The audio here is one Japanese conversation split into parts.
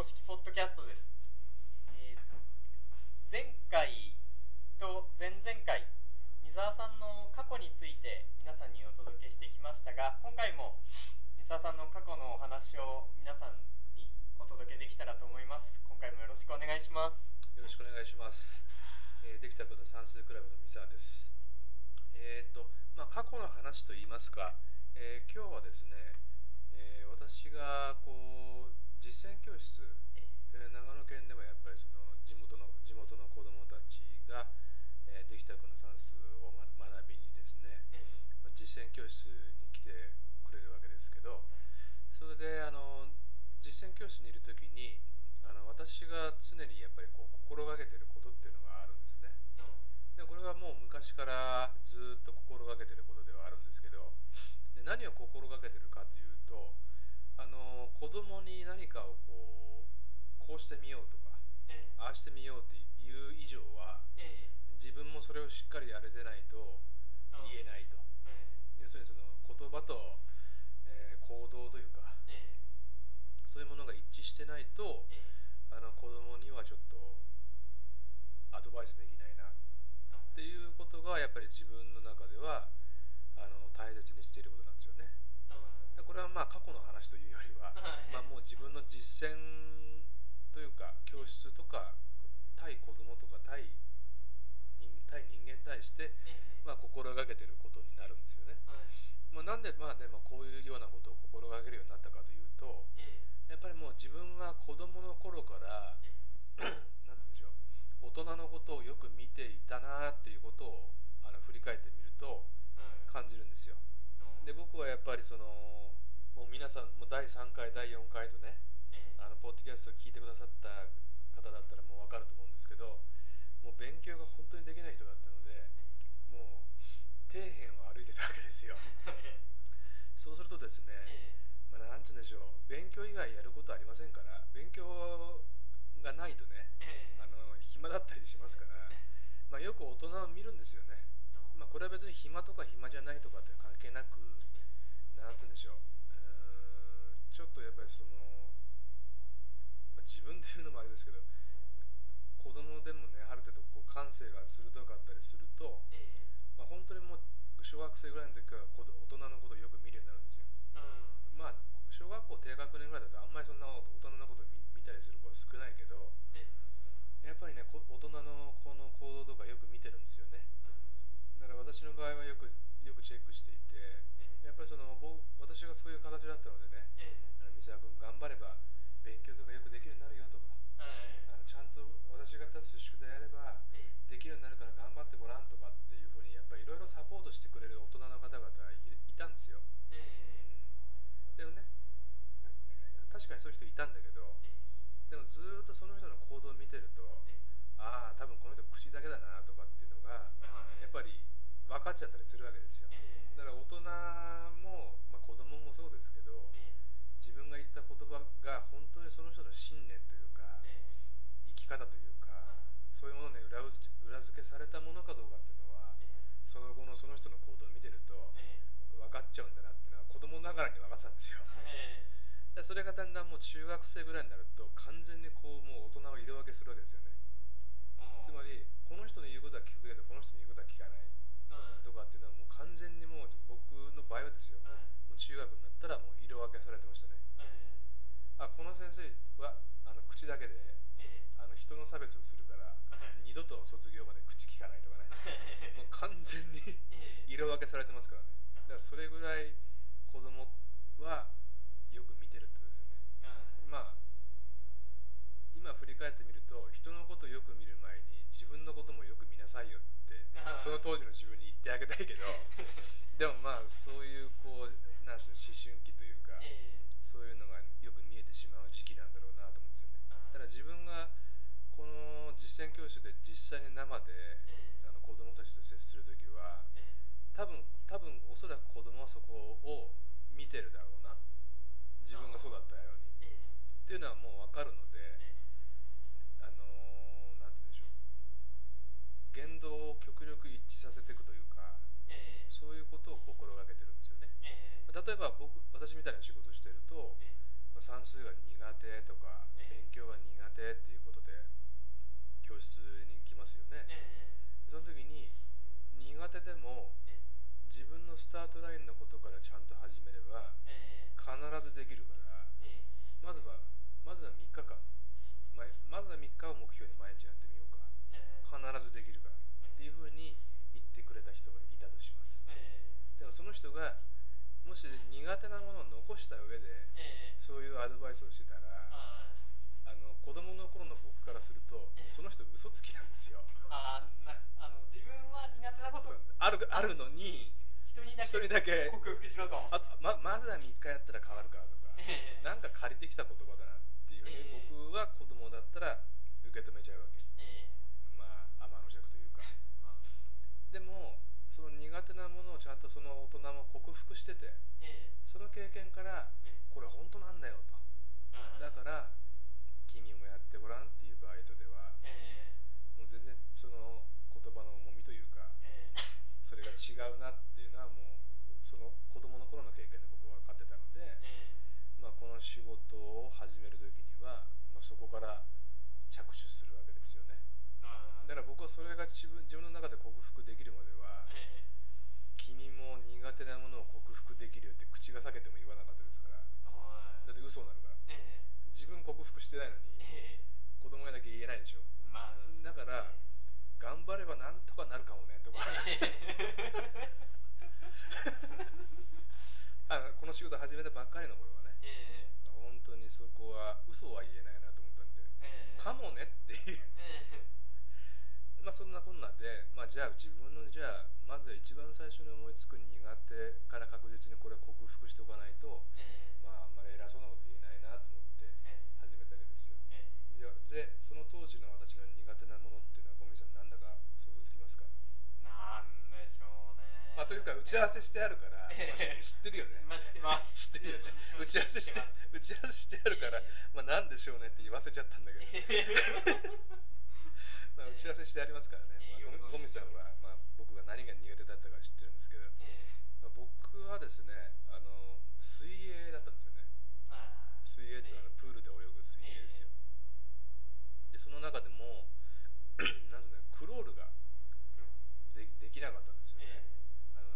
公式ポッドキャストです、えー前回と前々回三沢さんの過去について皆さんにお届けしてきましたが今回も三沢さんの過去のお話を皆さんにお届けできたらと思います今回もよろしくお願いしますよろしくお願いします。えーできたこと算数クラブの三沢です。えーっと、まあ、過去の話といいますか、えー今日はですね、えー私がこう実践教室、ええ。ー長野県ではやっぱりその地元の地元の子どもたちが、えーできたくの算数を、ま、学びにですね、えまあ実践教室に来てくれるわけですけど、それであの実践教室にいる時にあの私が常にやっぱりこう心がけてることっていうのがあるんですね。でこれはもう昔からずっと心がけてることではあるんですけどで何を心がけてるかというとあの子供に何かをこうこうしてみようとかえああしてみようっていう以上はえ自分もそれをしっかりやれてないと言えないと。え要するにその言葉と、えー行動というかえそういうものが一致してないとえあの子供にはちょっとアドバイスできないなっていうことがやっぱり自分の中ではあの大切にしていることなんですよね。でこれはまあ過去の話というよりは、はい。まあ、もう自分の実践というか教室とか対子供とか対人対人間に対して、まあ、心がけてることになるんですよね。まあ、なんでまあでもこういうようなことを心がけるようになったかというとやっぱりもう自分が子供の頃からなんて言うんでしょう大人のことをよく見ていたなっていうことをあの振り返ってみると感じるんですよ。で僕はやっぱりそのもう皆さんもう第3回第4回とねあのポッドキャストを聞いてくださった方だったらもう分かると思うんですけどもう勉強が本当にできない人だったのでもう底辺を歩いてたわけですよ。そうするとですね、まあ、なんて言うんでしょう勉強以外やることありませんから勉強がないとねあの暇だったりしますから、まあ、よく大人を見るんですよね。まあ、これは別に暇とか暇じゃないとかって関係なくなんて言うんでしょう。うちょっとやっぱりその、まあ、自分で言うのもあれですけど子供でもねある程度こう感性が鋭かったりすると、まあ、本当にもう小学生ぐらいの時から子ど大人のことをよく見るようになるんですよ。まあ小学校低学年ぐらいだとあんまりそんな大人のことを見見たりする子は少ないけどやっぱりねこ大人の子の行動とかよく見てるんですよねだから私の場合はよくよくチェックしていてやっぱりその僕私がそういう形だったのでねあの三沢君頑張れば勉強とかよくできるようになるよとかあのちゃんと私が出す宿題やればできるようになるから頑張ってごらんとかっていうふうにやっぱりいろいろサポートしてくれる大人の方々いいたんですよ、うんでもね確かにそういう人いたんだけどでもずーっとその人の行動を見てるとああ多分この人口だけだなとかっていうのがやっぱり分かっちゃったりするわけですよ。だから大人も、まあ、子供もそうですけど自分が言った言葉が本当にその人の信念というか生き方というかそういうものに裏裏付けされたものかどうかっていうのはその後のその人の行動を見てると分かっちゃうんだなっていうのは子供ながらに分かってたんですよ。でそれがだんだんもう中学生ぐらいになると完全にこうもう大人を色分けするわけですよね。つまりこの人の言うことは聞くけどこの人の言うことは聞かないとかっていうのはもう完全にもう僕の場合はですよ。もう中学になったらもう色分けされてましたね。あこの先生はあの口だけであの人の差別をするから二度と卒業まで口聞かないとかね。もう完全に色分けされてますからね。だからそれぐらい子供はよく見てるってことですよね。まあ今振り返ってみると人のことをよく見る前に自分のこともよく見なさいよってその当時の自分に言ってあげたいけど でもまあそういうこうなんていうの思春期というかそういうのがよく見えてしまう時期なんだろうなと思うんですよね。ただ自分がこの実践教室で実際に生であの子供たちと接する時は多分多分おそらく子供はそこを見てるだろうな。自分がそうだったように。っていうのはもう分かるのであのーなんて言うんでしょう言動を極力一致させていくというかそういうことを心がけてるんですよね。例えば僕私みたいな仕事してると、まあ算数が苦手とかええ。勉強を残した上で、ええそういうアドバイスをしてたら、ああの子供の頃の僕からすると、ええその人嘘つきなんですよ。あなあの自分は苦手なことあるあるのに人にだけ。一人だけ克服しろと。あままずは3日やったら変わるからとか、ええ。なんか借りてきた言葉だなっていうふうにええ。僕は子供だったら受け止めちゃうわけ。ええ。まあ天の弱というか。まあ。でもその苦手なものをちゃんとその大人も克服しててええ。その経験からええ。これ本当なんだよと。うんだから君もやってごらんっていう場合とではえ。もう全然その言葉の重みというかええ。それが違うなっていうのはもうその子供の頃の経験で僕は分かってたので、えまあ、この仕事を始める時には、まあ、そこから着手するわけですよね。あだから僕はそれが自分自分の中で克服できるまではええ。君も苦手なものを克服できるよって口が裂けても言わなかったですから。はい。だって嘘になるから。え自分克服してないのにええ。子供にだけ言えないでしょ。えまあだから頑張ればなんとかなるかもねとか あのこの仕事始めたばっかりの頃はねええ本当にそこは嘘は言えないなと思ったんでええかもねっていうええまあそんなこんなで、まあ、じゃあ自分のじゃあまずは一番最初に思いつく苦手から確実にこれ克服しておかないとええまああんまり偉そうなこと言えないなと思ってええ始めたわけですよええじゃあでその当時の私の苦手なものっていうのはゴミさんなんだか想像つきますかなんでしょうねあというか打ち合わせしてあるから、まあ知ってるよね。まあ知ってます。知ってるよね。打ち合わせして打ち合わせしてあるから、まあなんでしょうねって言わせちゃったんだけど、まあ、打ち合わせしてありますからね、ええ。まあ、ゴミさんは、まあ、僕が何が苦手だったか知ってるんですけど、まあ、僕はですねあの水泳だったんですよね。水泳っていうのはプールで泳ぐ水泳ですよ、でその中でもなんすねクロールがでできなかったんですよね、あの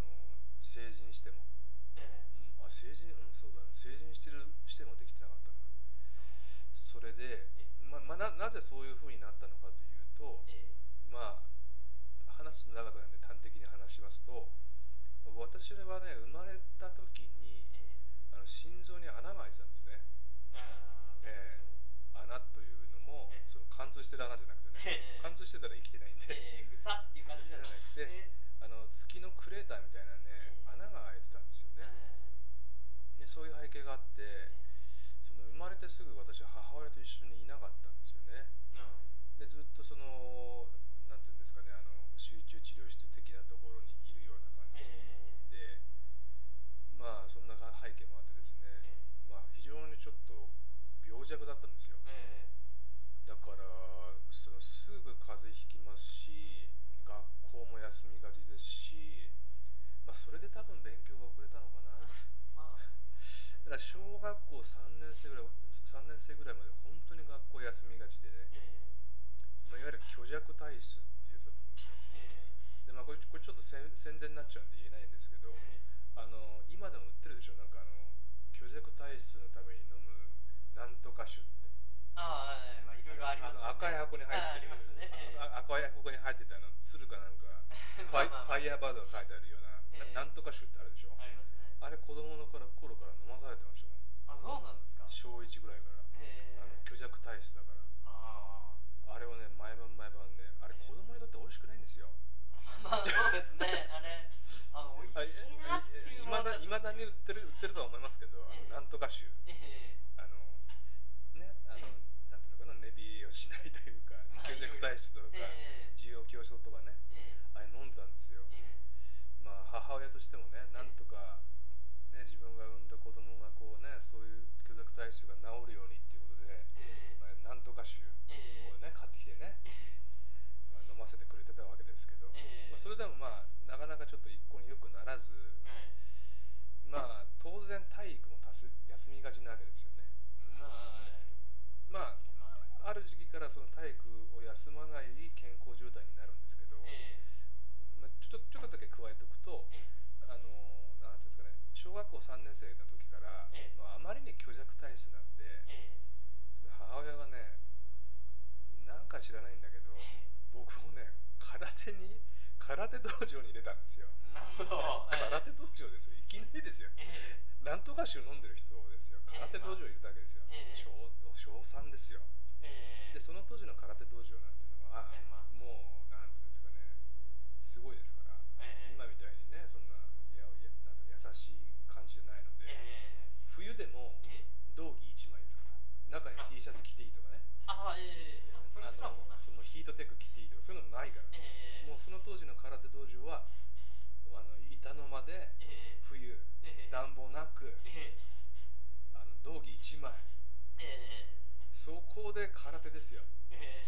成人しても、うん、あ成人うんそうだね成人してるしてもできてなかったなそれで、ままあななぜそういうふうになったのかというとまあ話すと長くなるんで端的に話しますと私はね生まれた時にあの心臓に穴が開いてたんですねえ穴というのもええその貫通してる穴じゃなくてねええ貫通してたら生きてないんでぐさっていう感じじゃなくてあの月のクレーターみたいなねええ穴が開いてたんですよねでそういう背景があってその生まれてすぐ私は母親と一緒にいなかったんですよねでずっとそのなんていうんですかねあの集中治療室的なところにいるような感じでまあそんな背景もあってですねまあ非常にちょっと病弱だったんですよ。だからそのすぐ風邪ひきますし学校も休みがちですしまあそれで多分勉強が遅れたのかな。だから小学校3年生ぐらい3年生ぐらいまで本当に学校休みがちでね、まあ、いわゆる虚弱体質っていうやつだったんですよ。でまあこれこれちょっと宣宣伝になっちゃうんで言えないんですけどあの今でも売ってるでしょ？なんかあの虚弱体質のために飲むなんとか酒って。ああまあいろいろありますの赤い箱に入ってるあありねあ赤い箱に入ってたあの鶴かなんか ファイファイヤーバードが書いてあるような、ええ。ななんとか酒ってあるでしょ。ありますね。あれ子供の頃頃から飲まされてましたもん。あそうなんですか。小1ぐらいから、ええ。あの虚弱体質だから。ああれをね毎晩毎晩ねあれ子供にとって美味しくないんですよ。あ まあそうですね。あれあの美味しいなっていういまだいまだに売ってる売ってるとは思いますけど、ええなんとか酒ええあのねあの、えなんていうのかな寝冷えをしないというかまあ虚弱体質とか、ええ。需要競争とかねえあれ飲んでたんですよ、ええ。まあ母親としてもねなんとか、ね、自分が産んだ子供がこうねそういう虚弱体質が治るようにっていうことで、えまあ、なんとか酒えをね買ってきてね、まあ、飲ませてくれてたわけですけど、ええ。まあ、それでもまあなかなかちょっと一向によくならず、えまあ当然体育も休みがちなわけですよね。まあまある時期からその体育を休まない健康状態になるんですけど、ええ。まあ、ちょっとちょっとだけ加えておくと、えあのなんていうんですかね小学校3年生の時から、ええ。まあ、あまりに虚弱体質なんで、ええ。母親がねなんか知らないんだけど空手道場に入れたんですよ。空手道場ですよ。いきなりですよ、えー、なんとか酒飲んでる人ですよ。空手道場に入れたわけですよ、えー、小小3ですよ、えー、でその当時の空手道場なんていうのは、もうなんていうんですかね。すごいですから、今みたいにねそんなややなん優しい感じじゃないので、冬でも道着1枚ですから中に T シャツ着ていいとかね。あええ。ー、それすらもそのヒートテック着ていいとかそういうのもないから、えー、もうその当時の空手道場はあの板の間で冬、えー、暖房なく、えー、あの道着1枚、えー、そこで空手ですよ、え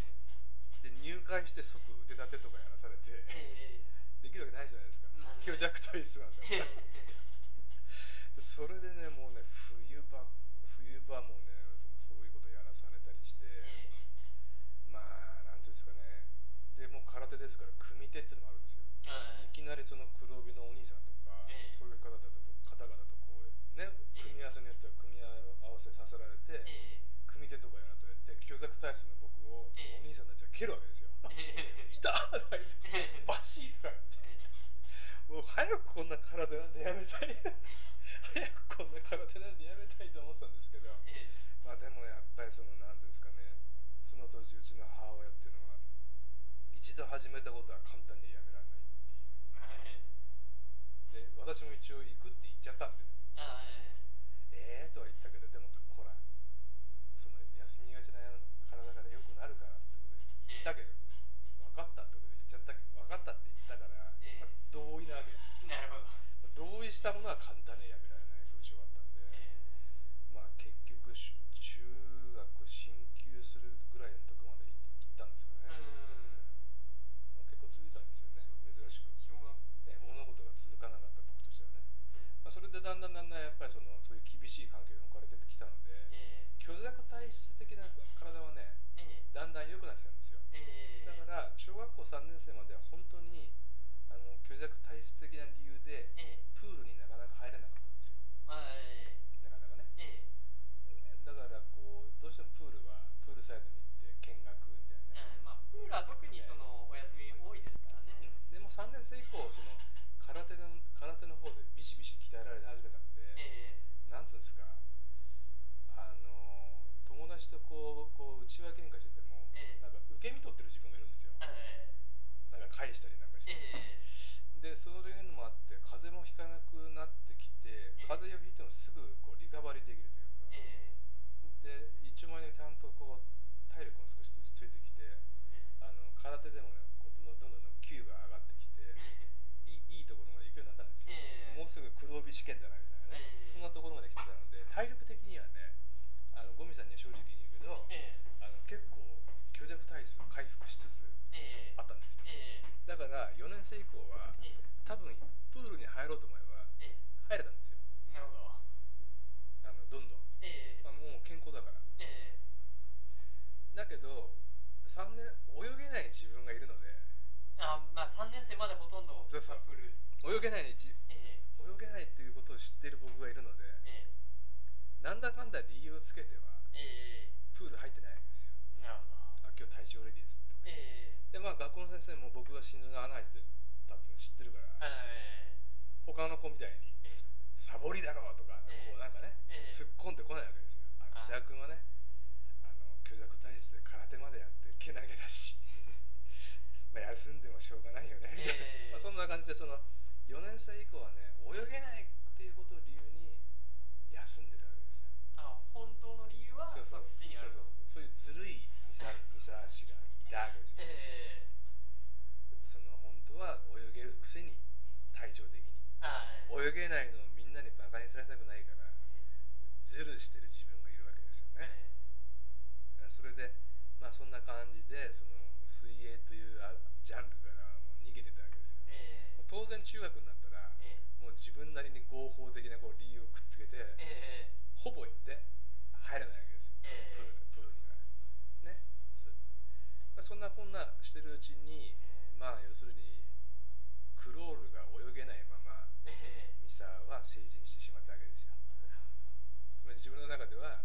ー、で入会して即腕立てとかやらされて、えー、できるわけないじゃないですか。強弱体質なんだから、それでねもうね冬場冬場もねそういうことやらされたりして、まあなんていうんですかねでも空手ですから組手っていうのもあるんですよ、いきなりその黒帯のお兄さんとか、そういう方だと方々とこうね組み合わせによっては組み合わせさせられて、組手とかやらされて強弱体質の僕をそのお兄さんたちは蹴るわけですよ「いた!」とか言って「バシー!」とか言ってもう早くこんな空手なんでやめたい早くこんな空手なんでやめたいと思ってたんですけど、まあでもやっぱりその何ていうんですかねその当時うちの母親っていうのは一度始めたことは簡単にやめられないっていう、で私も一応行くって言っちゃったんで、ええー、とは言ったけどでもほらその休みがちな体が良くなるからってことで言ったけど、分かったってことで言っちゃった分かったって言ったから、まあ、同意なわけですよ。なるほど。同意したものは簡単にやめられない風潮があったんで、まあ結局中学進級するぐらいのとこまで行ったんですけどね、まあ、結構続いたんですよね珍しく、ね、物事が続かなかった僕としてはね、まあ、それでだんだんだんだんやっぱりそのそういう厳しい環境に置かれてきたので、虚弱体質的な体はね、だんだん良くなってきたんですよ、だから小学校3年生までは本当にあの虚弱体質的な理由で、プールになかなか入れなかったんですよ、なかなかね、だからこうどうしてもプールはプールサイドに行って見学みたいな。ね、まあ、プールは特にそのお休み多いですからね、うん、でも3年生以降その空手の空手の方でビシビシ鍛えられ始めたんで、えー、なんつうんですかあの友達とこうこう内輪喧嘩してても、えー、なんか受け身取ってる自分がいるんですよ、えー、なんか返したりなんかして、えー、でそういうのもあって風邪もひかなくなってきて、風邪をひいてもすぐこうリカバリーできるというか、で一丁前にちゃんとこう体力も少しずつついてきて、あの空手でもねこうどんどんどんどん級が上がってもうすぐ黒帯試験だなみたいなね、そんなところまで来てたので体力的にはねあのゴミさんには正直に言うけど、あの結構虚弱体質回復しつつあったんですよ、だから4年生以降は、多分プールに入ろうと思えば入れたんですよ。なるほど。あのどんどん、えー、あもう健康だから、えー、だけど3年泳げない自分がいるので。あまあ3年生までほとんどそうそう泳げないじ、えー、泳げないっていうことを知っている僕がいるので、えー、なんだかんだ理由をつけては、えー、プール入ってないわけですよ。なるほど。あ今日体調レディーですって、えー、でまあ学校の先生も僕が心臓の穴開いてたっていうの知ってるから、えー、他の子みたいに、えー、サボりだろうとか、えー、こうなんかね、えー、突っ込んでこないわけですよ。あの瀬谷君はねあの虚弱体質で空手までやってけなげだし まあ休んでもしょうがないよねみたいな、まあ、そんな感じでその4年生以降はね泳げないっていうことを理由に休んでるわけですよ。あ本当の理由はそっちにある。そうそうそう。そういうずるいミサミサシがいたわけですよ、えー、その本当は泳げるくせに体調的に。泳げないのをみんなにバカにされたくないからズルしてる自分がいるわけですよね、それでまあそんな感じでその水泳というジャンルからもう逃げてたわけですよ、えー、当然中学になったら、えー、もう自分なりに合法的なこう理由をくっつけて、えー、ほぼで入らないわけですよ、プールプールには。ね。まあ、そんなこんなしてるうちに、まあ要するにクロールが泳げないまま、ミサは成人してしまったわけですよ。つまり自分の中では、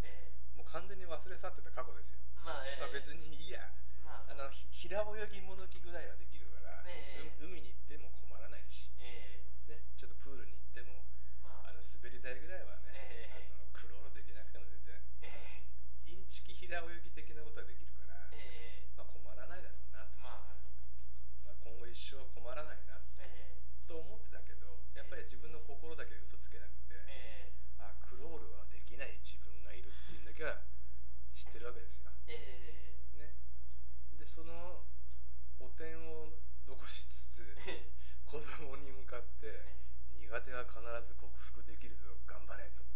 もう完全に忘れ去ってた過去ですよ、まあ、まあ別にいいや、まあ、あの平泳ぎも抜きぐらいはできるえーう海に行っても困らないし、えね、ちょっとプールに行ってもーまあ。あの滑り台ぐらいはね、えーあのクロールできなくても全然えインチキ平泳ぎ的なことはできるから、まあ、困らないだろうなと、ーまあまあ、今後一生困らないな。えと思ってたけどやっぱり自分の心だけ嘘つけなくて、あクロールはできない自分がいるっていうのだけは知ってるわけですよ。ね、でその汚点を残しつつ子供に向かって苦手は必ず克服できるぞ頑張れとか。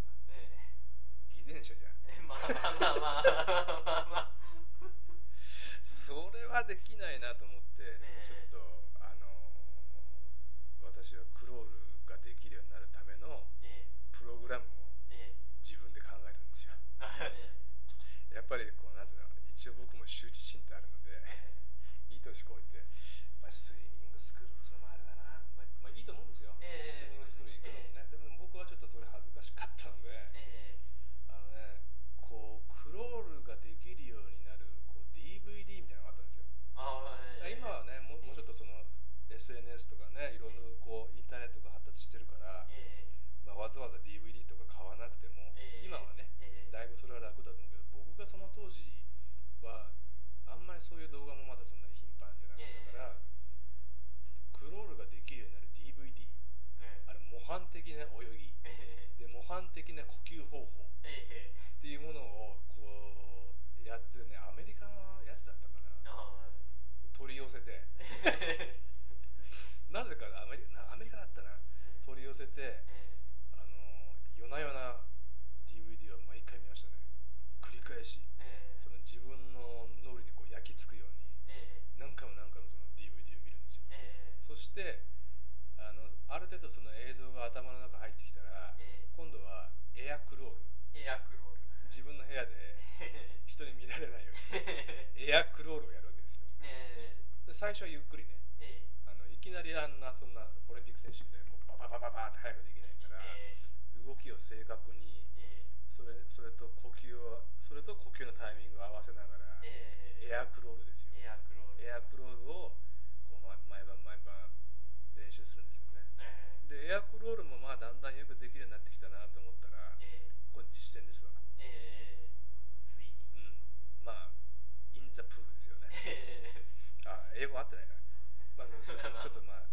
偽善者じゃん。ーまあまあまあまあまあまあ。それはできないなと思って、え。ちょっとあの私はクロールができるようになるためのえプログラムをーえ自分で考えたんですよーあえやっぱりこうなんていうの一応僕も羞恥心ってあるのでいい年こいてやっぱりスイミングスクールっつうのもあれだな、まあまあ、いいと思うんですよ、ええスイミングスクール行くのもね、でも僕はちょっとそれ恥ずかしかったので、えあのねこうクロールができるようになるこう DVD みたいなのがあったんですよ、ーあーえー今はねもうもうちょっとその SNS とかねいろいろこうインターネットが発達してるから、えまあ、わざわざ DVD とか買わなくても、ええ今はねえーだいぶそれは楽だと思うけど僕がその当時はあんまりそういう動画もまだそんなに頻繁じゃなかったから、クロールができるようになる DVD えあれ模範的な泳ぎーえで模範的な呼吸方法っていうものをこうやってるねアメリカのやつだったかな。取り寄せて。ー なぜかアメリなアメリカだったな。取り寄せてえあの夜な夜な DVD は毎回見ましたね。繰り返し。その自分の脳裏にこう焼き付くように。え何回も何回もその DVD を見るんですよ。そしてある程度その映像が頭の中入ってきたらえ今度はエアクロール。ーエアクロール。自分の部屋でえ 人に見られないようーに エアクロールをやるわけですよ。え。で最初はゆっくりね。ーえ。あのいきなりあんなそんなオリンピック選手みたいにこうバババババって速くできないから、え動きを正確にそれそれと呼吸をそれと呼吸のタイミングを合わせながらエアクロールですよ。エアクロール。エアクロールをこう毎毎晩毎晩練習するんですよね。えーでエアクロールもまあだんだんよくできるようになってきたなと思ったらえこれ実践ですわ。ーえーついに。うん。まあインザプールですよね。えあ英語合ってないな、まあ、ちょっとちょっとまあ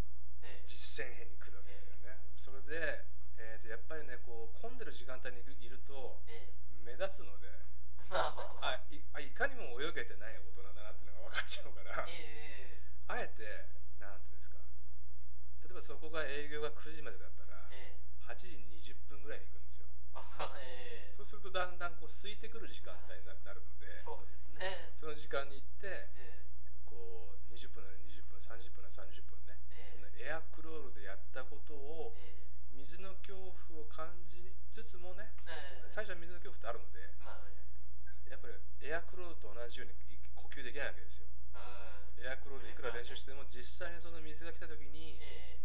実践編に来るわけですよね。それで、えーとやっぱりねこう混んでる時間帯にいるとえ目立つのでーまあまあまあ。あいかにも泳げてない大人だなっていうのが分かっちゃうから。えあえてなんていうんですか。例えばそこが営業が9時までだったらーえ。8時20分ぐらいに行くんですよ。えーそうするとだんだんこう空いてくる時間帯にななるのでそうですね。その時間に行ってえこう20分なら20分30分なら30分ね。そのエアクロールでやったことを水の恐怖を感じつつもね最初は水の恐怖ってあるのでまあやっぱりエアクロールと同じように呼吸できないわけですよエアクロールでいくら練習しても実際にその水が来た時にえ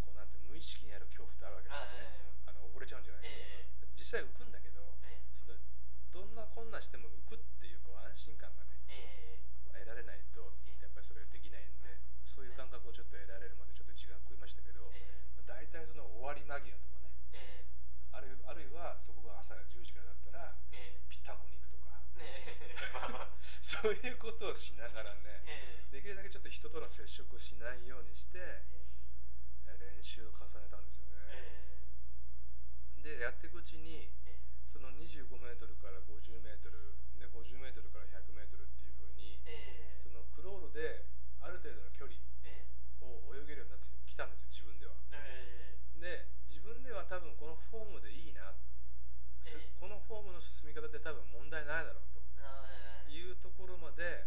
こうなんて無意識にある恐怖ってあるわけですよね。あの溺れちゃうんじゃないかえ実際浮くんだけどそのどんな困難しても浮くっていうこう安心感がね得られないとやっぱりそれできないんでそういう感覚をちょっと得られるまでちょっと時間食いましたけど大体その終わり間際とかねあるいあるいはそこが朝10時からだったらぴったんこに行くとか そういうことをしながらねえーできるだけちょっと人との接触をしないようにしてえ練習を重ねたんですよね。えでやっていくうちにその25メートルから50メートルで50メートルから100メートルっていう風にーえ。ーそのクロールである程度の距離えを泳げるようになってきたんですよ自分では。で自分では多分このフォームでいいなこのフォームの進み方で多分問題ないだろういうところまで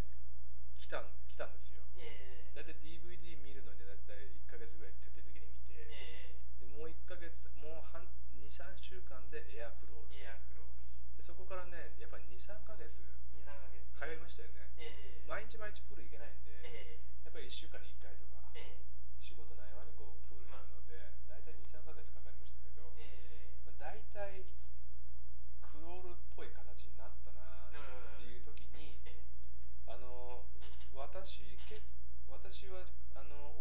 来たん来たんですよ。えーだいたい DVD 見るのにだいたい1ヶ月ぐらい徹底的に見て。えでもう1ヶ月もう半23週間でエアクロール。ーエアクロール。でそこからねやっぱり23ヶ月2、3ヶ月。通いましたよね。えー毎日毎日プール行けないんでえやっぱり1週間に1回とかーえ。仕事の合間にこうプールに行くので大体23ヶ月かかりましたけどまあ、大体クロールっぽい形になったなっていう時にーえあの私け私はあの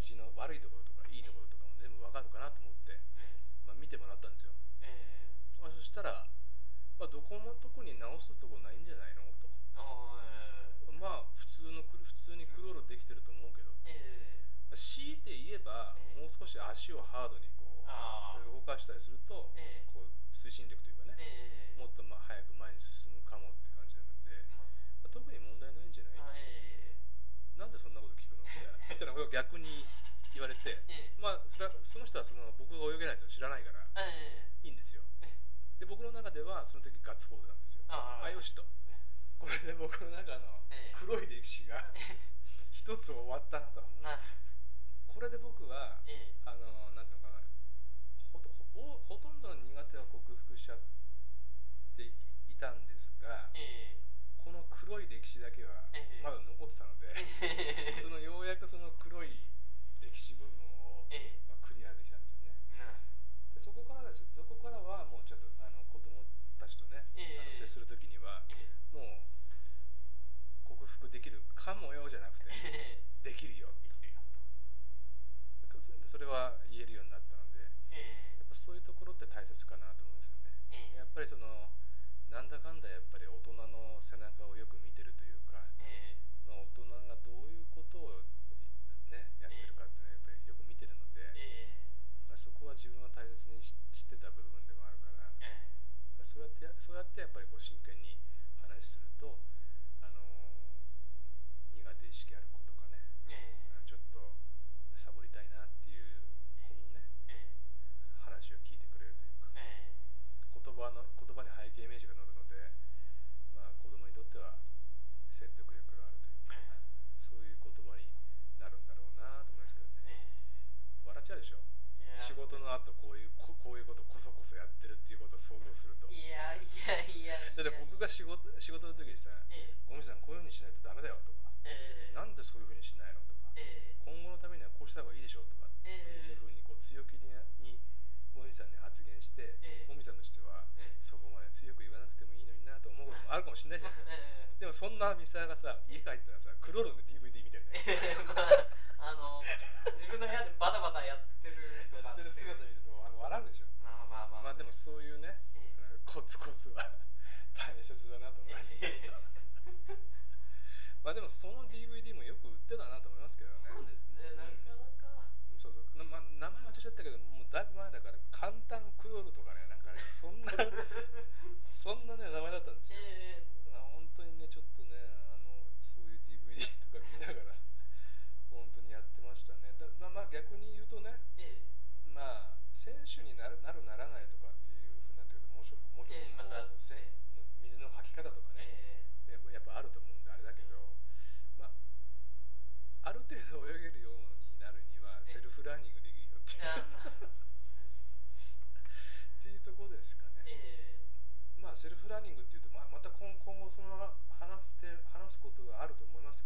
形の悪いところとかいいところとかも全部わかるかなと思って、まあ、見てもらったんですよ、まあ、そしたら、まあ、どこも特に直すとこないんじゃないの？と。まあ普通の普通にクロールできてると思うけど、強いて言えば、もう少し足をハードにこう動かしたりすると、こう推進力というかね、もっとまあ早く前に進むかもって感じなので、まあ、特に問題ないんじゃない、なんでそんなこと聞くの？みたいなみたいなことを逆に言われて、まあそれはその人はその僕が泳げないと知らないからいいんですよ、で僕の中ではその時ガッツポーズなんですよ。あよしと。これで僕の中の黒い歴史が一つ終わったなと。これで僕は、あのなんていうのかな。ほとほほとんどの苦手は克服しちゃっていたんですが、この黒い歴史だけはまだ残ってたので、そのようやくその黒い歴史部分を、まあ、クリアできたんですよね。でそこからです。そこからはもうちょっとちとね、あの接する時には、もう克服できるかもよじゃなくてできるよと。それは言えるようになったので、やっぱそういうところって大切かなと思うんですよね。やっぱりそのなんだかんだやっぱり大人の背中をよく見てるというか、まあ、大人がどういうことを、ね、やってるかっていうのはやっぱりよく見てるので、まあ、そこは自分は大切に知ってた部分でそうやってそうやってやっぱりこう真剣に話すると苦手意識ある子とかね、えー、ちょっとサボりたいなっていう子もね、えー、話を聞いてくれるというか、えー、言葉の言葉に背景イメージが乗るので、まあ、子供にとっては説得力があるというか、そういう言葉になるんだろうなと思いますけどね、笑っちゃうでしょ仕事の後こういうここういうことこそこそやってるっていうことを想像するといやいやいやだって僕が仕事仕事の時にさ「ごめんなさいこういうふうにしないとダメだよ」とかえー、なんでそういうふうにしないのとか、えー、今後のためにはこうした方がいいでしょとかっていうふうにこう強気にゴミさんに発言して、えー、ゴミさんとしては、えー、そこまで強く言わなくてもいいのになと思うこともあるかもしれないじゃないですか、でもそんなミサがさ家帰ったらさクロールの DVD 見てるね、まあ、あの自分の部屋でバタバタやってるとかやってる姿見るとあの笑うでしょ。まあまあまあ。まあでもそういうね、コツコツは 大切だなと思います、まあでもその DVD もよく売ってたなと思いますけどね。そうですね、なかなか、うん、そうそう、まあ、名前忘れちゃったけどもうだいぶ前だから簡単クロールとかねなんかねそんなそんなね名前だったんですよ、えー、本当にねちょっとねあのそういう DVD とか見ながら 本当にやってましたね。だまあ逆に言うとね、えー、まあ選手になるなるならないとかっていうふうになってくるともうちょっともうちょっと、えーまた、水のかき方とかね、えー、やっぱあると思うだけど、まあ、ある程度泳げるようになるにはセルフラーニングできるよっていう。っていうところですかね、えー、まあセルフラーニングっていうと、まあ、また今後その話して話すことがあると思います